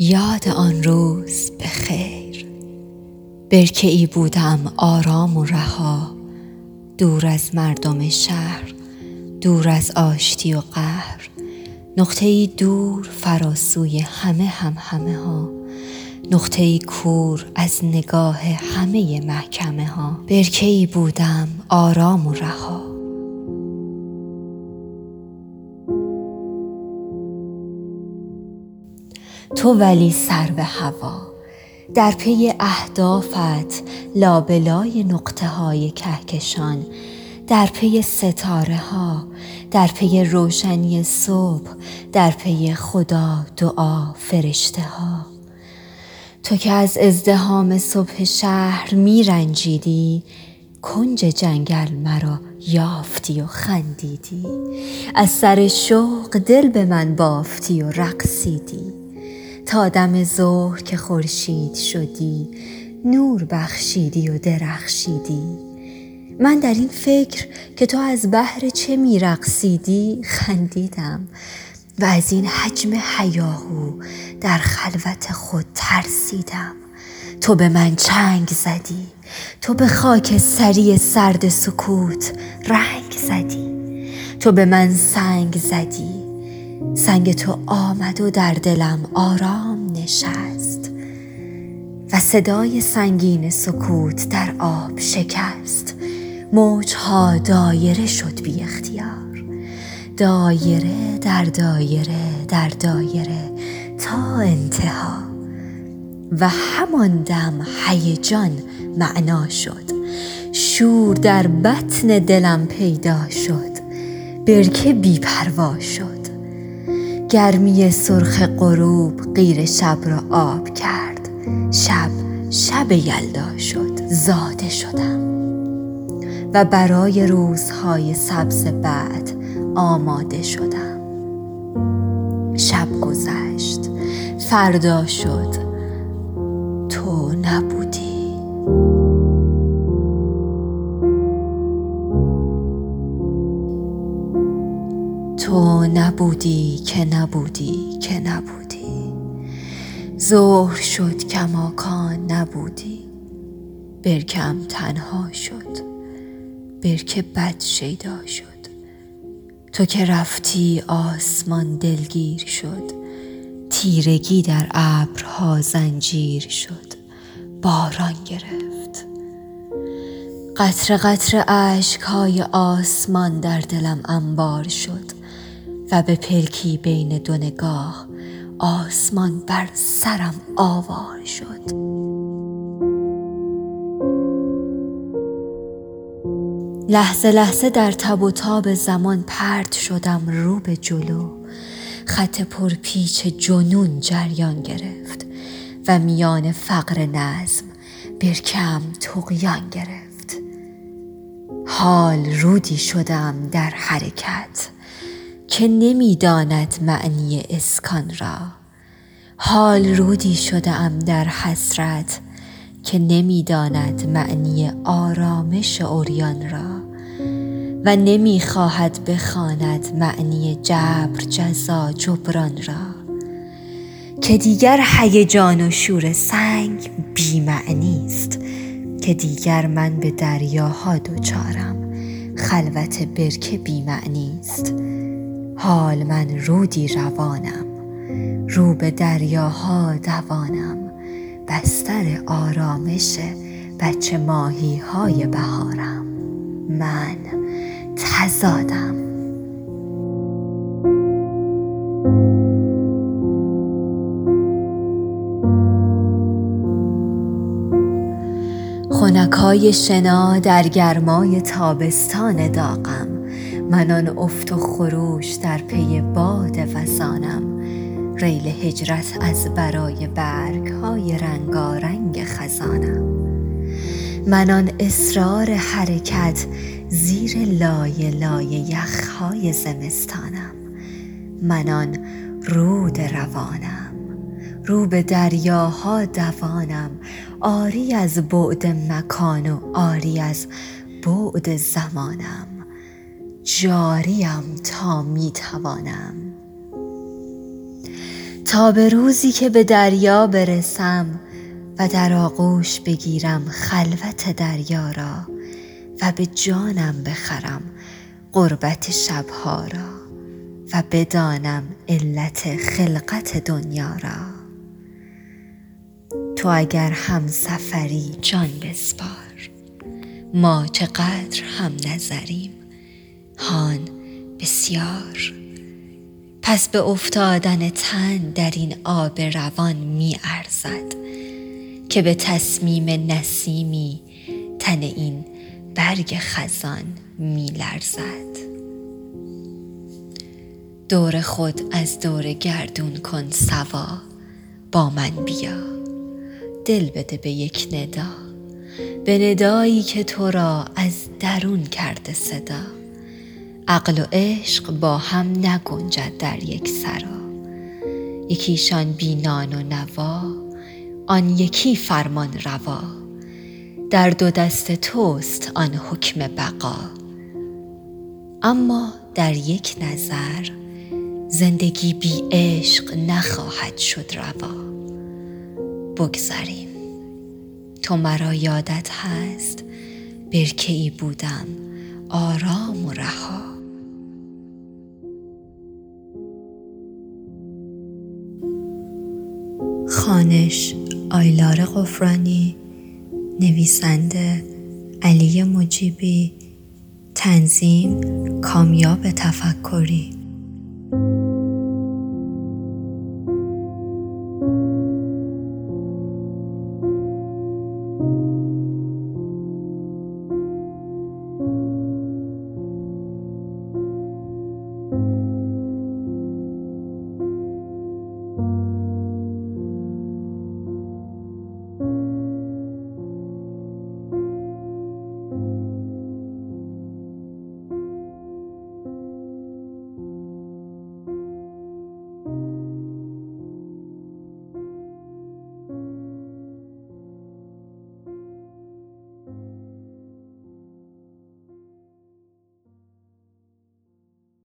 یاد آن روز به خیر. برکه ای بودم آرام و رها دور از مردم شهر دور از آشتی و قهر. نقطه ای دور فراسوی همه هم همه ها. نقطه ای کور از نگاه همه محکمه ها. برکه ای بودم آرام و رها. تو ولی سر به هوا. در پی اهدافت لابلای نقطه های کهکشان. در پی ستاره ها در پی روشنی صبح در پی خدا دعا فرشته ها تو که از ازدحام صبح شهر می رنجیدی کنج جنگل مرا یافتی و خندیدی. از سر شوق دل به من بافتی و رقصیدی. تا دم ظهر که خورشید شدی نور بخشیدی و درخشیدی. من در این فکر که تو از بهر چه میرقصیدی خندیدم و از این حجم حیاهو در خلوت خود ترسیدم. تو به من چنگ زدی تو به خاک سری سرد سکوت رنگ زدی. تو به من سنگ زدی سنگ تو آمد و در دلم آرام نشست و صدای سنگین سکوت در آب شکست. موجها دایره شد بی اختیار. دایره در دایره در دایره تا انتها. و همان دم هیجان معنا شد. شور در بطن دلم پیدا شد. برکه بی پروا شد. گرمی سرخ غروب غیر شب را آب کرد. شب شب یلدا شد زاده شدم. و برای روزهای سبز بعد آماده شدم. شب گذشت. فردا شد. تو نبودی تو نبودی که نبودی که نبودی. ظهر شد کماکان نبودی. برکم تنها شد. برکه بد شیدا شد. تو که رفتی آسمان دلگیر شد. تیرگی در ابرها زنجیر شد. باران گرفت. قطر قطر اشک های آسمان در دلم انبار شد. و به پلکی بین دو نگاه آسمان بر سرم آوار شد. لحظه لحظه در تب و تاب زمان پرت شدم رو به جلو. خط پرپیچ جنون جریان گرفت و میان فقر نظم برکم تقیان گرفت. حال رودی شدم در حرکت. که نمی‌داند معنی اسکان را. حال رودی شده ام در حسرت که نمی‌داند معنی آرامش اوریان را و نمی‌خواهد بخواند معنی جبر جزا جبران را. که دیگر هیجان و شور سنگ بی معنی است. که دیگر من به دریاها دوچارم خلوت برکه بی معنی است. حال من رودی روانم. رو به دریاها دوانم. بستر آرامش بچه ماهی های بهارم. من تزادم. خونکای شنا در گرمای تابستان داغم. من آن افت و خروش در پی باد وزانم ریل هجرت از برای برگ های رنگارنگ خزانم. من آن اصرار حرکت زیر لایه لایه یخهای زمستانم. من آن رود روانم. رو به دریاها دوانم. آری از بعد مکان و آری از بعد زمانم. جاریم تا می توانم تا به روزی که به دریا برسم و در آغوش بگیرم خلوت دریا را و به جانم بخرم قربت شبها را و بدانم علت خلقت دنیا را. تو اگر هم سفری جان بسپار ما چقدر هم نظریم. هان بسیار. پس به افتادن تن در این آب روان می ارزد که به تصمیم نسیمی تن این برگ خزان می لرزد. دور خود از دور گردون کن سوا با من بیا. دل بده به یک ندا به ندایی که تو را از درون کرده صدا. عقل و عشق با هم نگنجد در یک سرا. یکیشان بینان و نوا آن یکی فرمان روا. در دو دست توست آن حکم بقا. اما در یک نظر زندگی بی عشق نخواهد شد روا. بگذریم. تو مرا یادت هست برکه ای بودم آرام و رها. خانش آیلار قفرانی نویسنده علی مجیبی تنظیم کامیاب تفکری.